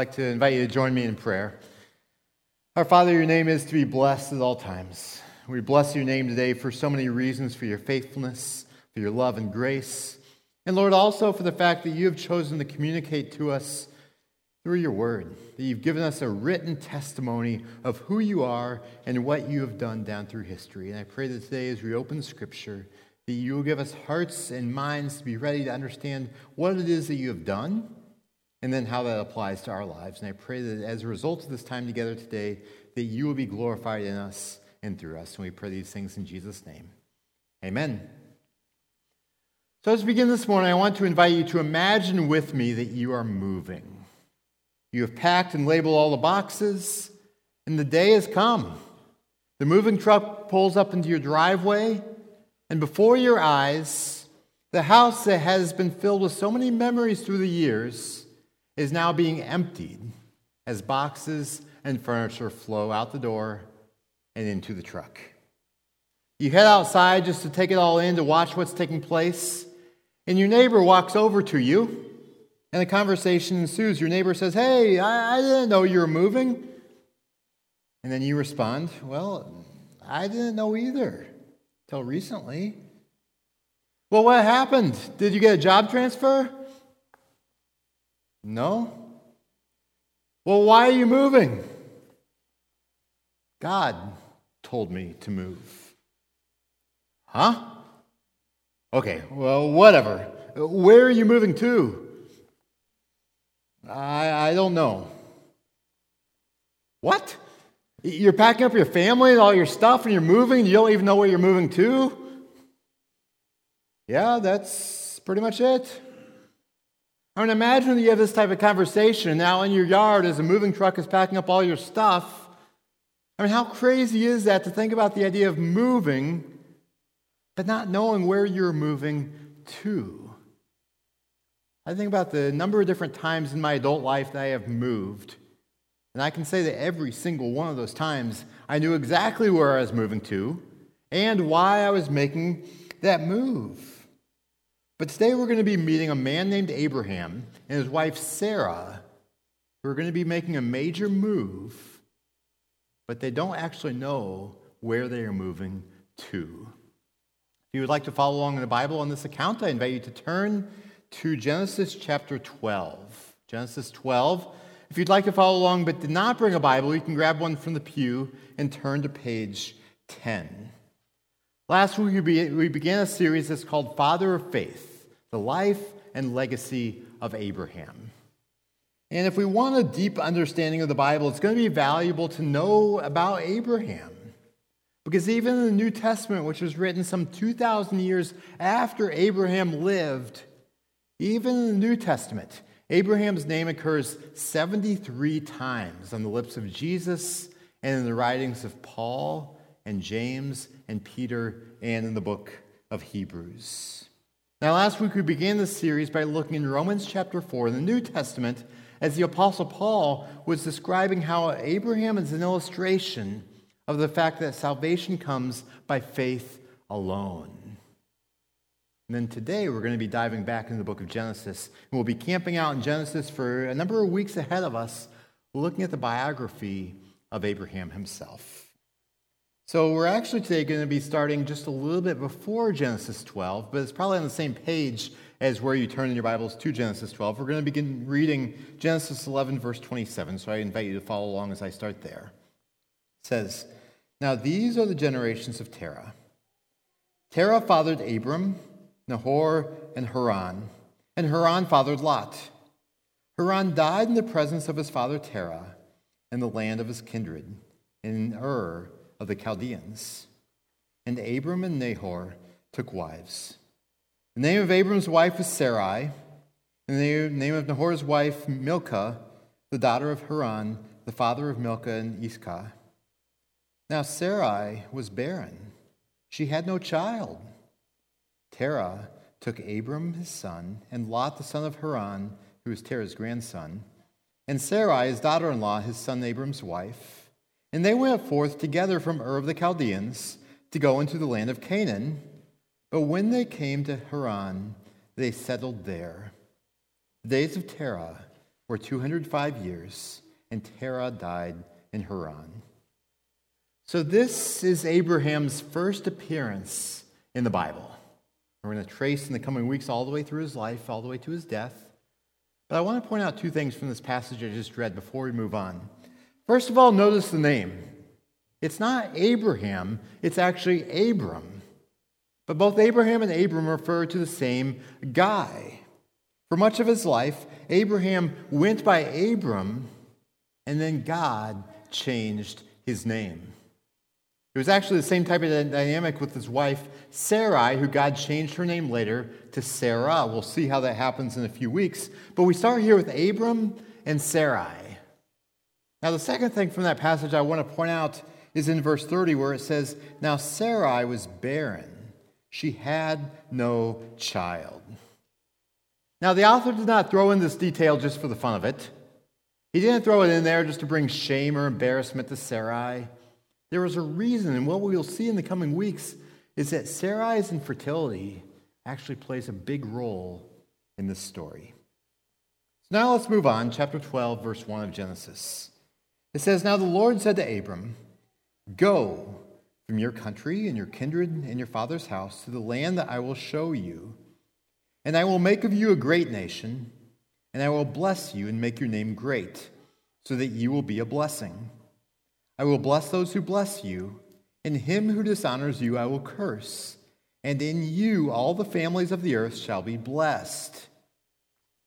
I'd like to invite you to join me in prayer. Our Father, your name is to be blessed at all times. We bless your name today for so many reasons for your faithfulness, for your love and grace, and Lord, also for the fact that you have chosen to communicate to us through your word, that you've given us a written testimony of who you are and what you have done down through history. And I pray that today, as we open Scripture, that you will give us hearts and minds to be ready to understand what it is that you have done and then how that applies to our lives. And I pray that as a result of this time together today, that you will be glorified in us and through us. And we pray these things in Jesus' name. Amen. So, as we begin this morning, I want to invite you to imagine with me that you are moving. You have packed and labeled all the boxes, and the day has come. The moving truck pulls up into your driveway, and before your eyes, the house that has been filled with so many memories through the years is now being emptied as boxes and furniture flow out the door and into the truck. You head outside just to take it all in, to watch what's taking place, and your neighbor walks over to you, and a conversation ensues. Your neighbor says, Hey, I, I didn't know you were moving. And then you respond, Well, I didn't know either till recently. Well, what happened? Did you get a job transfer? No. Well, why are you moving? God told me to move. Huh? Okay, well, whatever. Where are you moving to? I, I don't know. What? You're packing up your family and all your stuff and you're moving, and you don't even know where you're moving to? Yeah, that's pretty much it. I mean, imagine that you have this type of conversation now in your yard as a moving truck is packing up all your stuff. I mean, how crazy is that to think about the idea of moving, but not knowing where you're moving to? I think about the number of different times in my adult life that I have moved. And I can say that every single one of those times, I knew exactly where I was moving to and why I was making that move. But today we're going to be meeting a man named Abraham and his wife Sarah who are going to be making a major move, but they don't actually know where they are moving to. If you would like to follow along in the Bible on this account, I invite you to turn to Genesis chapter 12. Genesis 12. If you'd like to follow along but did not bring a Bible, you can grab one from the pew and turn to page 10. Last week we began a series that's called Father of Faith the life and legacy of Abraham. And if we want a deep understanding of the Bible, it's going to be valuable to know about Abraham. Because even in the New Testament, which was written some 2,000 years after Abraham lived, even in the New Testament, Abraham's name occurs 73 times on the lips of Jesus and in the writings of Paul and James and Peter and in the book of Hebrews. Now, last week we began this series by looking in Romans chapter 4 in the New Testament as the Apostle Paul was describing how Abraham is an illustration of the fact that salvation comes by faith alone. And then today we're going to be diving back into the book of Genesis. And we'll be camping out in Genesis for a number of weeks ahead of us, looking at the biography of Abraham himself. So we're actually today going to be starting just a little bit before Genesis 12, but it's probably on the same page as where you turn in your Bibles to Genesis 12. We're going to begin reading Genesis 11, verse 27, so I invite you to follow along as I start there. It says, Now these are the generations of Terah. Terah fathered Abram, Nahor, and Haran, and Haran fathered Lot. Haran died in the presence of his father Terah in the land of his kindred, in Ur of the Chaldeans. And Abram and Nahor took wives. The name of Abram's wife was Sarai, and the name of Nahor's wife, Milcah, the daughter of Haran, the father of Milcah and Iscah. Now Sarai was barren. She had no child. Terah took Abram his son, and Lot the son of Haran, who was Terah's grandson, and Sarai, his daughter in law, his son Abram's wife and they went forth together from Ur of the Chaldeans to go into the land of Canaan. But when they came to Haran, they settled there. The days of Terah were 205 years, and Terah died in Haran. So, this is Abraham's first appearance in the Bible. We're going to trace in the coming weeks all the way through his life, all the way to his death. But I want to point out two things from this passage I just read before we move on. First of all, notice the name. It's not Abraham, it's actually Abram. But both Abraham and Abram refer to the same guy. For much of his life, Abraham went by Abram, and then God changed his name. It was actually the same type of dynamic with his wife, Sarai, who God changed her name later to Sarah. We'll see how that happens in a few weeks. But we start here with Abram and Sarai. Now, the second thing from that passage I want to point out is in verse 30, where it says, Now Sarai was barren, she had no child. Now, the author did not throw in this detail just for the fun of it. He didn't throw it in there just to bring shame or embarrassment to Sarai. There was a reason, and what we will see in the coming weeks is that Sarai's infertility actually plays a big role in this story. So now let's move on, chapter 12, verse 1 of Genesis. It says, Now the Lord said to Abram, Go from your country and your kindred and your father's house to the land that I will show you. And I will make of you a great nation, and I will bless you and make your name great, so that you will be a blessing. I will bless those who bless you, and him who dishonors you I will curse, and in you all the families of the earth shall be blessed. So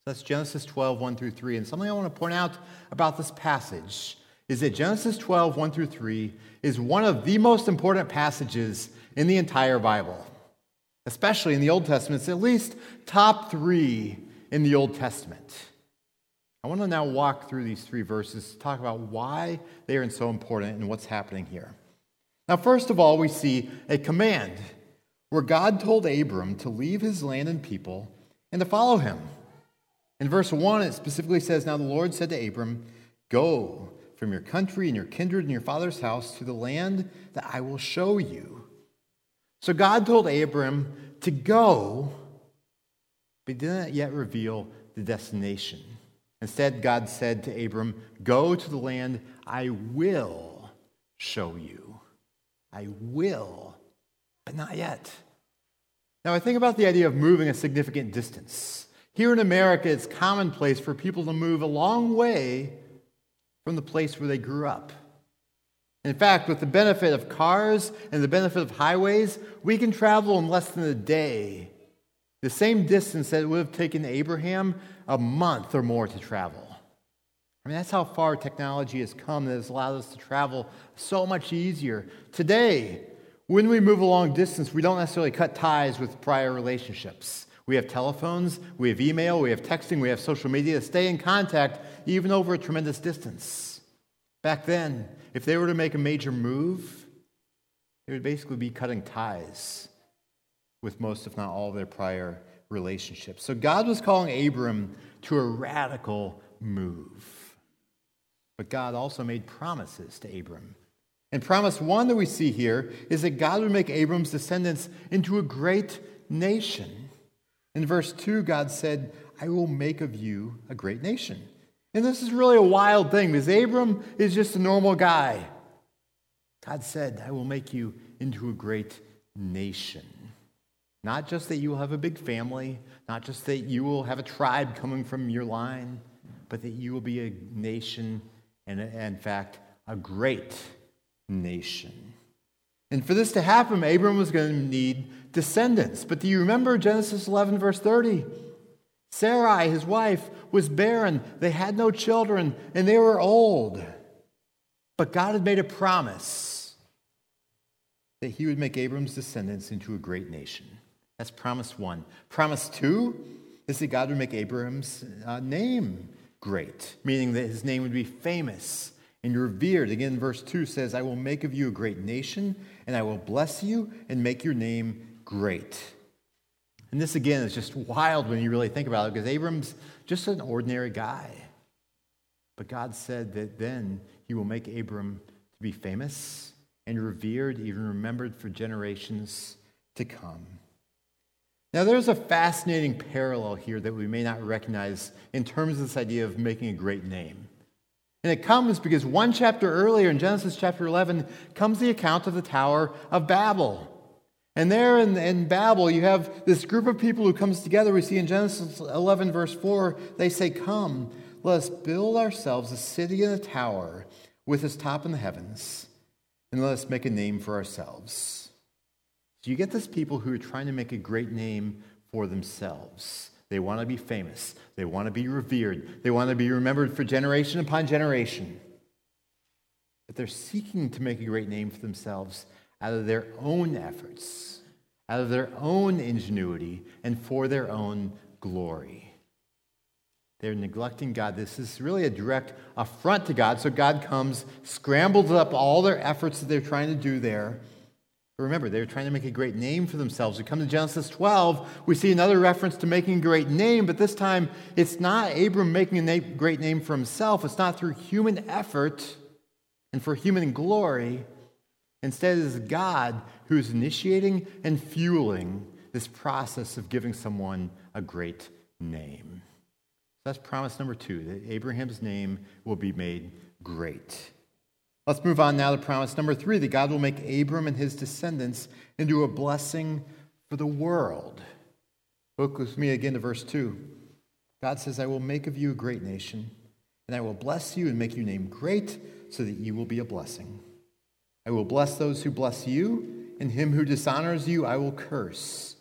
That's Genesis 12, 1 through 3. And something I want to point out about this passage is that Genesis 12, 1 through 3 is one of the most important passages in the entire Bible especially in the Old Testament. It's at least top three in the Old Testament. I want to now walk through these three verses to talk about why they are so important and what's happening here. Now, first of all, we see a command where God told Abram to leave his land and people and to follow him. In verse 1, it specifically says, Now the Lord said to Abram, Go from your country and your kindred and your father's house to the land that I will show you. So God told Abram to go, but didn't yet reveal the destination. Instead, God said to Abram, Go to the land I will show you. I will, but not yet. Now, I think about the idea of moving a significant distance. Here in America, it's commonplace for people to move a long way from the place where they grew up. In fact, with the benefit of cars and the benefit of highways, we can travel in less than a day. The same distance that it would have taken Abraham a month or more to travel. I mean, that's how far technology has come that has allowed us to travel so much easier. Today, when we move a long distance, we don't necessarily cut ties with prior relationships. We have telephones, we have email, we have texting, we have social media to stay in contact even over a tremendous distance. Back then, if they were to make a major move, it would basically be cutting ties with most, if not all, of their prior relationships. So God was calling Abram to a radical move. But God also made promises to Abram. And promise one that we see here is that God would make Abram's descendants into a great nation. In verse 2, God said, I will make of you a great nation. And this is really a wild thing because Abram is just a normal guy. God said, I will make you into a great nation. Not just that you will have a big family, not just that you will have a tribe coming from your line, but that you will be a nation and, in fact, a great nation. And for this to happen, Abram was going to need descendants. But do you remember Genesis 11, verse 30? Sarai, his wife, was barren. They had no children, and they were old. But God had made a promise that he would make Abram's descendants into a great nation. That's promise one. Promise two is that God would make Abram's uh, name great, meaning that his name would be famous and revered. Again, verse 2 says, I will make of you a great nation, and I will bless you and make your name great. And this, again, is just wild when you really think about it, because Abram's just an ordinary guy. But God said that then he will make Abram to be famous and revered, even remembered for generations to come. Now, there's a fascinating parallel here that we may not recognize in terms of this idea of making a great name. And it comes because one chapter earlier in Genesis chapter 11 comes the account of the Tower of Babel. And there in, in, Babel, you have this group of people who comes together. We see in Genesis 11, verse 4, they say, Come, let us build ourselves a city and a tower with its top in the heavens, and let us make a name for ourselves. So you get this people who are trying to make a great name for themselves. They want to be famous. They want to be revered. They want to be remembered for generation upon generation. But they're seeking to make a great name for themselves out of their own efforts, out of their own ingenuity, and for their own glory. They're neglecting God. This is really a direct affront to God. So God comes, scrambles up all their efforts that they're trying to do there. Remember, they're trying to make a great name for themselves. We come to Genesis 12, we see another reference to making a great name, but this time it's not Abram making a great name for himself. It's not through human effort and for human glory. Instead, it is God who is initiating and fueling this process of giving someone a great name. So That's promise number two that Abraham's name will be made great. Let's move on now to promise number three that God will make Abram and his descendants into a blessing for the world. Look with me again to verse 2. God says, I will make of you a great nation, and I will bless you and make your name great so that you will be a blessing. I will bless those who bless you, and him who dishonors you I will curse.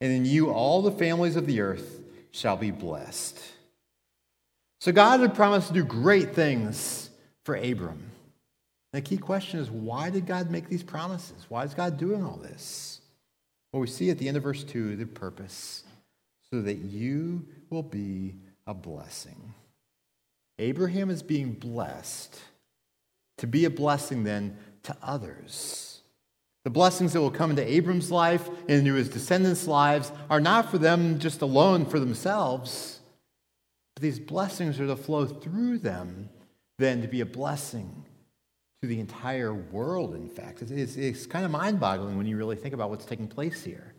And in you all the families of the earth shall be blessed. So God had promised to do great things for Abram. The key question is why did God make these promises? Why is God doing all this? Well, we see at the end of verse 2 the purpose so that you will be a blessing. Abraham is being blessed. To be a blessing, then, to others. The blessings that will come into Abram's life and into his descendants' lives are not for them just alone for themselves, but these blessings are to flow through them, then to be a blessing to the entire world, in fact. It's, it's kind of mind boggling when you really think about what's taking place here.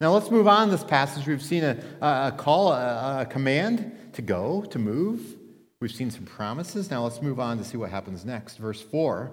Now, let's move on this passage. We've seen a, a call, a, a command to go, to move. We've seen some promises. Now, let's move on to see what happens next. Verse 4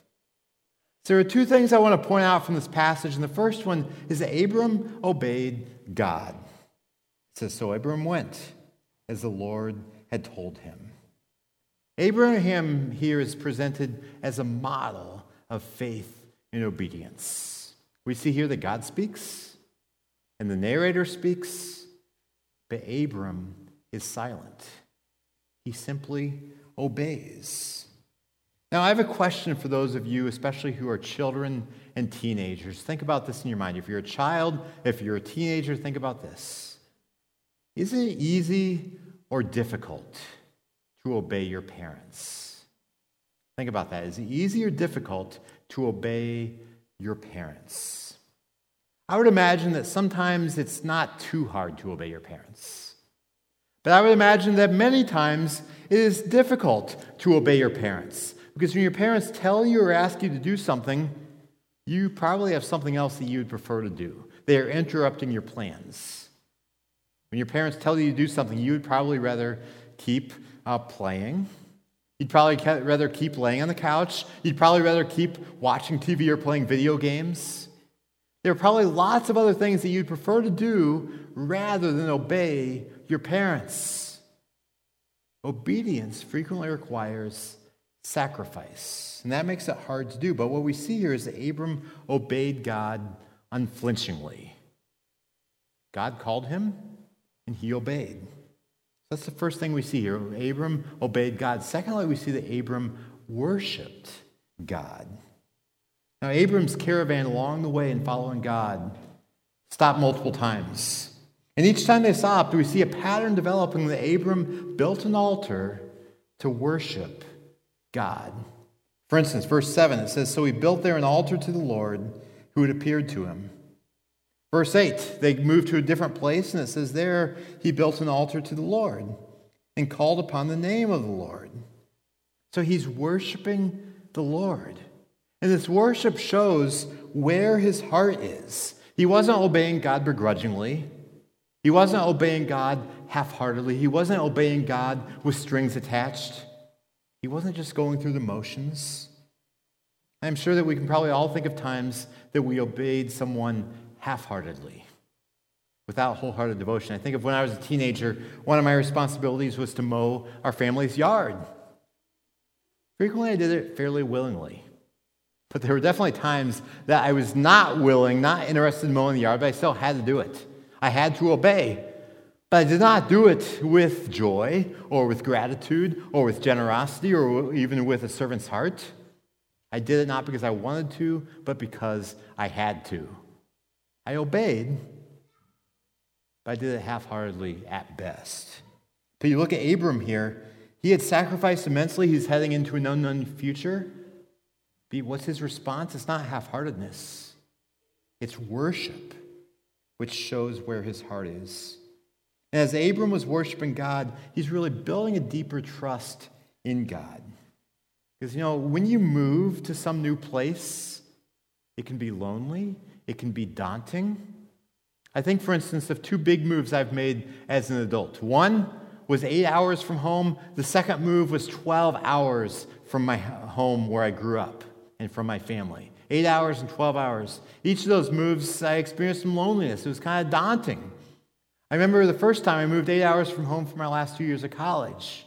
So there are two things I want to point out from this passage. And the first one is that Abram obeyed God. It says, So Abram went as the Lord had told him. Abraham here is presented as a model of faith and obedience. We see here that God speaks and the narrator speaks, but Abram is silent. He simply obeys. Now, I have a question for those of you, especially who are children and teenagers. Think about this in your mind. If you're a child, if you're a teenager, think about this. Is it easy or difficult to obey your parents? Think about that. Is it easy or difficult to obey your parents? I would imagine that sometimes it's not too hard to obey your parents. But I would imagine that many times it is difficult to obey your parents. Because when your parents tell you or ask you to do something, you probably have something else that you would prefer to do. They are interrupting your plans. When your parents tell you to do something, you would probably rather keep uh, playing. You'd probably rather keep laying on the couch. You'd probably rather keep watching TV or playing video games. There are probably lots of other things that you'd prefer to do rather than obey your parents. Obedience frequently requires sacrifice, and that makes it hard to do. But what we see here is that Abram obeyed God unflinchingly. God called him, and he obeyed. That's the first thing we see here. Abram obeyed God. Secondly, we see that Abram worshiped God. Now, Abram's caravan along the way in following God stopped multiple times. And each time they stopped, we see a pattern developing that Abram built an altar to worship God. For instance, verse 7, it says, So he built there an altar to the Lord who had appeared to him. Verse 8, they moved to a different place, and it says, There he built an altar to the Lord and called upon the name of the Lord. So he's worshiping the Lord. And this worship shows where his heart is. He wasn't obeying God begrudgingly. He wasn't obeying God half heartedly. He wasn't obeying God with strings attached. He wasn't just going through the motions. I'm sure that we can probably all think of times that we obeyed someone half heartedly, without wholehearted devotion. I think of when I was a teenager, one of my responsibilities was to mow our family's yard. Frequently, I did it fairly willingly. But there were definitely times that I was not willing, not interested in mowing the yard, but I still had to do it. I had to obey. But I did not do it with joy or with gratitude or with generosity or even with a servant's heart. I did it not because I wanted to, but because I had to. I obeyed, but I did it half heartedly at best. But you look at Abram here, he had sacrificed immensely. He's heading into an unknown future. What's his response? It's not half heartedness, it's worship, which shows where his heart is. And as Abram was worshiping God, he's really building a deeper trust in God. Because, you know, when you move to some new place, it can be lonely, it can be daunting. I think, for instance, of two big moves I've made as an adult. One was eight hours from home, the second move was 12 hours from my home where I grew up and from my family. Eight hours and 12 hours. Each of those moves, I experienced some loneliness. It was kind of daunting. I remember the first time I moved eight hours from home for my last two years of college.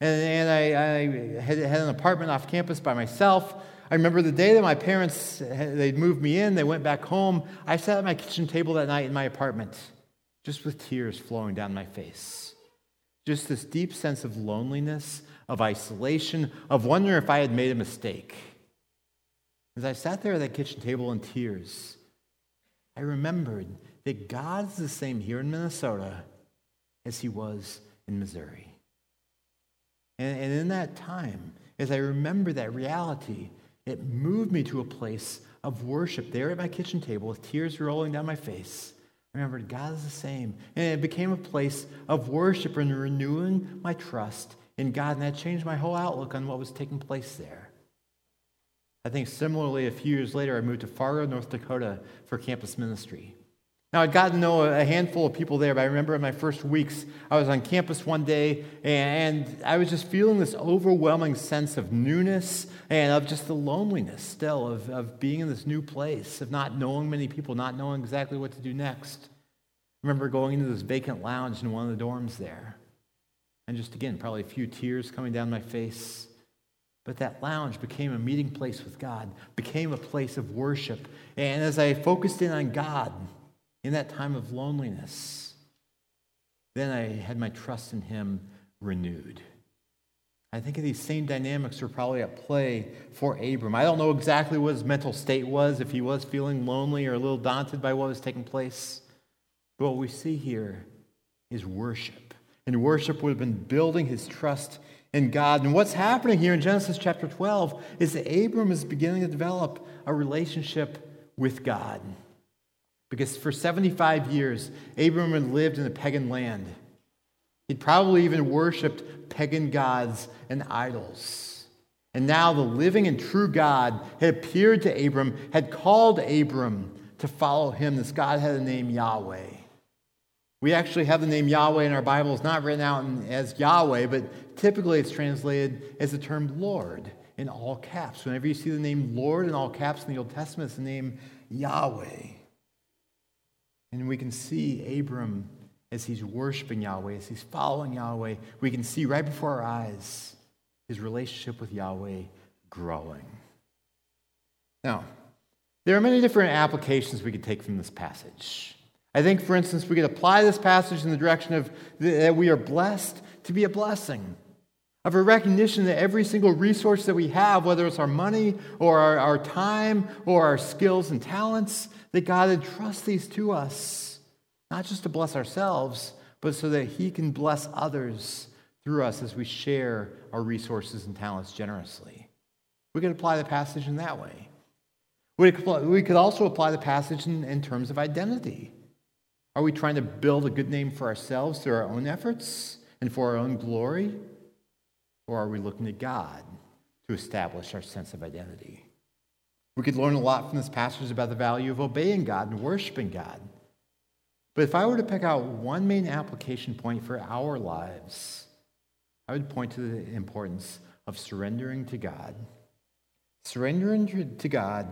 And, and I, I had, had, an apartment off campus by myself. I remember the day that my parents, they'd moved me in, they went back home. I sat at my kitchen table that night in my apartment, just with tears flowing down my face. Just this deep sense of loneliness, of isolation, of wondering if I had made a mistake. As I sat there at that kitchen table in tears, I remembered that God's the same here in Minnesota as he was in Missouri. And, and in that time, as I remember that reality, it moved me to a place of worship there at my kitchen table with tears rolling down my face. I remembered God is the same. And it became a place of worship and renewing my trust in God. And that changed my whole outlook on what was taking place there. I think similarly, a few years later, I moved to Fargo, North Dakota for campus ministry. Now, I'd gotten to know a handful of people there, but I remember in my first weeks, I was on campus one day, and I was just feeling this overwhelming sense of newness and of just the loneliness still of, of being in this new place, of not knowing many people, not knowing exactly what to do next. I remember going into this vacant lounge in one of the dorms there, and just again, probably a few tears coming down my face. But that lounge became a meeting place with God, became a place of worship. And as I focused in on God in that time of loneliness, then I had my trust in Him renewed. I think these same dynamics were probably at play for Abram. I don't know exactly what his mental state was, if he was feeling lonely or a little daunted by what was taking place. But what we see here is worship. And worship would have been building his trust in God. And what's happening here in Genesis chapter 12 is that Abram is beginning to develop a relationship with God. Because for 75 years, Abram had lived in a pagan land. He'd probably even worshiped pagan gods and idols. And now the living and true God had appeared to Abram, had called Abram to follow him. This God had the name Yahweh. We actually have the name Yahweh in our Bibles, not written out as Yahweh, but typically it's translated as the term Lord in all caps. Whenever you see the name Lord in all caps in the Old Testament, it's the name Yahweh. And we can see Abram as he's worshiping Yahweh, as he's following Yahweh. We can see right before our eyes his relationship with Yahweh growing. Now, there are many different applications we could take from this passage. I think, for instance, we could apply this passage in the direction of that we are blessed to be a blessing, of a recognition that every single resource that we have, whether it's our money or our, our time or our skills and talents, that God entrusts these to us, not just to bless ourselves, but so that He can bless others through us as we share our resources and talents generously. We could apply the passage in that way. We could also apply the passage in, in terms of identity. Are we trying to build a good name for ourselves through our own efforts and for our own glory? Or are we looking to God to establish our sense of identity? We could learn a lot from this passage about the value of obeying God and worshiping God. But if I were to pick out one main application point for our lives, I would point to the importance of surrendering to God. Surrendering to God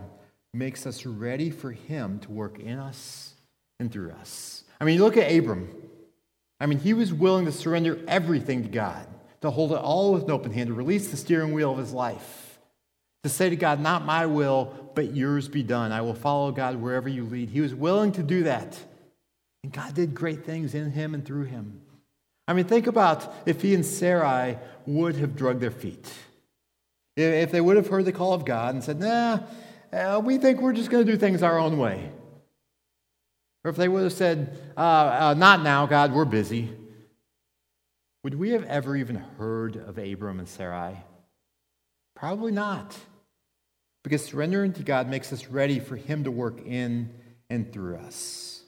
makes us ready for Him to work in us and through us. I mean, look at Abram. I mean, he was willing to surrender everything to God, to hold it all with an open hand, to release the steering wheel of his life, to say to God, Not my will, but yours be done. I will follow God wherever you lead. He was willing to do that. And God did great things in him and through him. I mean, think about if he and Sarai would have drugged their feet. If they would have heard the call of God and said, Nah, uh, we think we're just going to do things our own way. Or if they would have said, uh, uh, Not now, God, we're busy. Would we have ever even heard of Abram and Sarai? Probably not. Because surrendering to God makes us ready for Him to work in and through us.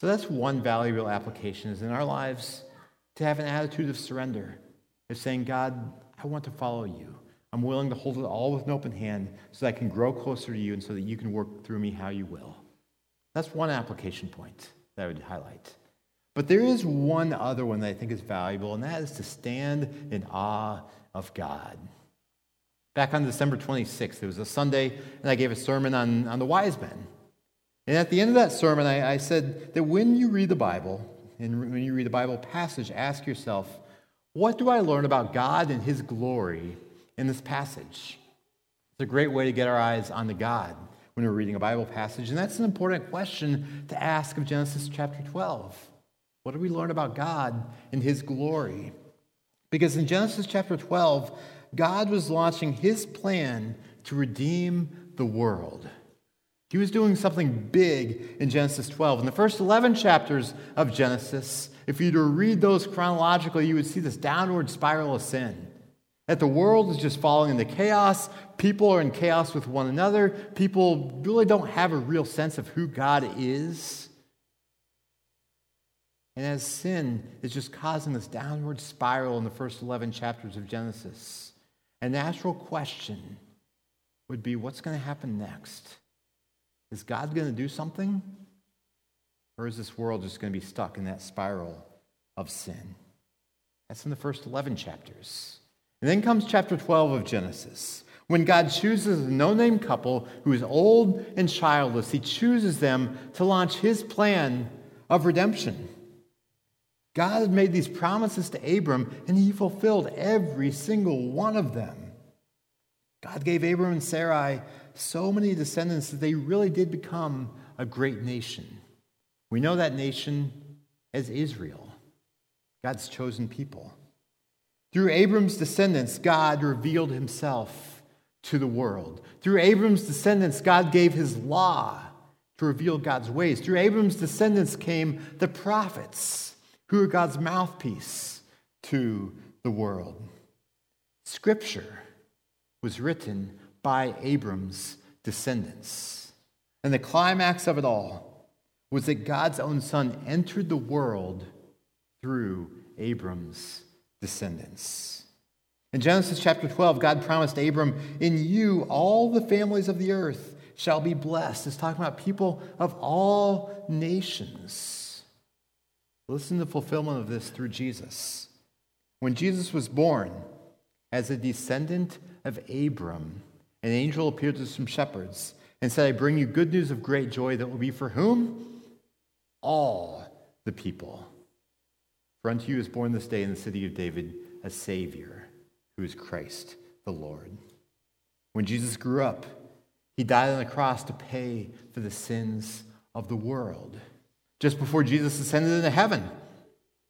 So that's one valuable application is in our lives to have an attitude of surrender, of saying, God, I want to follow you. I'm willing to hold it all with an open hand so that I can grow closer to you and so that you can work through me how you will. That's one application point that I would highlight. But there is one other one that I think is valuable, and that is to stand in awe of God. Back on December 26th, it was a Sunday, and I gave a sermon on, on the wise men. And at the end of that sermon, I, I said that when you read the Bible, and when you read the Bible passage, ask yourself, what do I learn about God and His glory in this passage. It's a great way to get our eyes on the God when we're reading a Bible passage. And that's an important question to ask of Genesis chapter 12. What do we learn about God and his glory? Because in Genesis chapter 12, God was launching his plan to redeem the world. He was doing something big in Genesis 12. In the first 11 chapters of Genesis, if you were to read those chronologically, you would see this downward spiral of sin. That the world is just falling into chaos. People are in chaos with one another. People really don't have a real sense of who God is. And as sin is just causing this downward spiral in the first 11 chapters of Genesis, a natural question would be what's going to happen next? Is God going to do something? Or is this world just going to be stuck in that spiral of sin? That's in the first 11 chapters. And then comes chapter 12 of Genesis. When God chooses a no name couple who is old and childless, he chooses them to launch his plan of redemption. God had made these promises to Abram, and he fulfilled every single one of them. God gave Abram and Sarai so many descendants that they really did become a great nation. We know that nation as Israel, God's chosen people. Through Abram's descendants, God revealed himself to the world. Through Abram's descendants, God gave his law to reveal God's ways. Through Abram's descendants came the prophets, who are God's mouthpiece to the world. Scripture was written by Abram's descendants. And the climax of it all was that God's own son entered the world through Abram's descendants. In Genesis chapter 12, God promised Abram, In you all the families of the earth shall be blessed. It's talking about people of all nations. Listen to the fulfillment of this through Jesus. When Jesus was born, as a descendant of Abram, an angel appeared to some shepherds and said, I bring you good news of great joy that will be for whom? All the people. For unto you is born this day in the city of David a Savior, who is Christ the Lord. When Jesus grew up, he died on the cross to pay for the sins of the world. Just before Jesus ascended into heaven,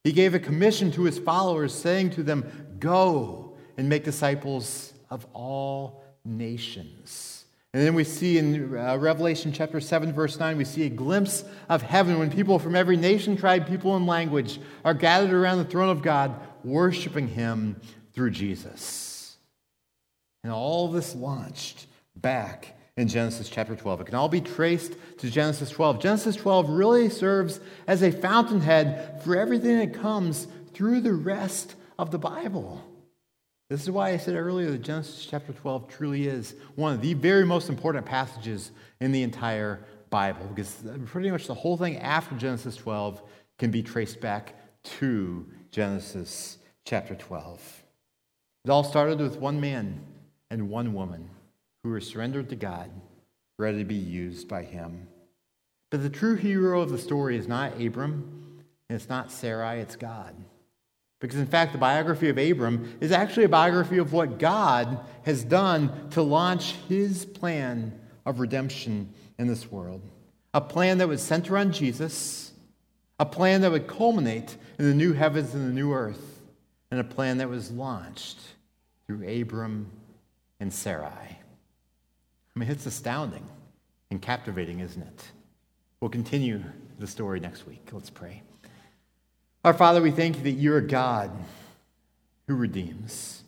he gave a commission to his followers, saying to them, Go and make disciples of all nations. And then we see in uh, Revelation chapter 7, verse 9, we see a glimpse of heaven when people from every nation, tribe, people, and language are gathered around the throne of God, worshiping him through Jesus. And all this launched back in Genesis chapter 12. It can all be traced to Genesis 12. Genesis 12 really serves as a fountainhead for everything that comes through the rest of the Bible. This is why I said earlier that Genesis chapter 12 truly is one of the very most important passages in the entire Bible, because pretty much the whole thing after Genesis 12 can be traced back to Genesis chapter 12. It all started with one man and one woman who were surrendered to God, ready to be used by Him. But the true hero of the story is not Abram, and it's not Sarai, it's God. Because, in fact, the biography of Abram is actually a biography of what God has done to launch his plan of redemption in this world. A plan that would center on Jesus, a plan that would culminate in the new heavens and the new earth, and a plan that was launched through Abram and Sarai. I mean, it's astounding and captivating, isn't it? We'll continue the story next week. Let's pray. Our Father, we thank you that you're a God who redeems,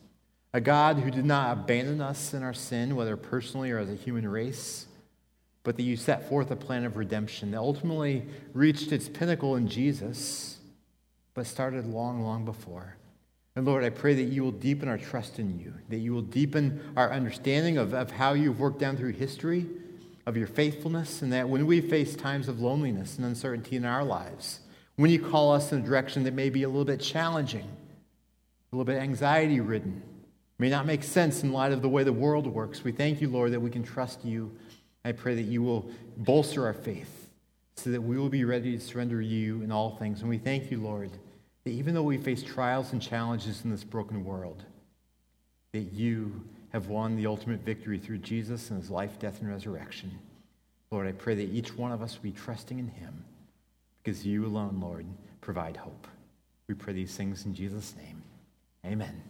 a God who did not abandon us in our sin, whether personally or as a human race, but that you set forth a plan of redemption that ultimately reached its pinnacle in Jesus, but started long, long before. And Lord, I pray that you will deepen our trust in you, that you will deepen our understanding of, of how you've worked down through history, of your faithfulness, and that when we face times of loneliness and uncertainty in our lives, when you call us in a direction that may be a little bit challenging, a little bit anxiety ridden, may not make sense in light of the way the world works, we thank you, Lord, that we can trust you. I pray that you will bolster our faith so that we will be ready to surrender you in all things. And we thank you, Lord that even though we face trials and challenges in this broken world, that you have won the ultimate victory through Jesus and his life, death, and resurrection. Lord, I pray that each one of us be trusting in him because you alone, Lord, provide hope. We pray these things in Jesus' name. Amen.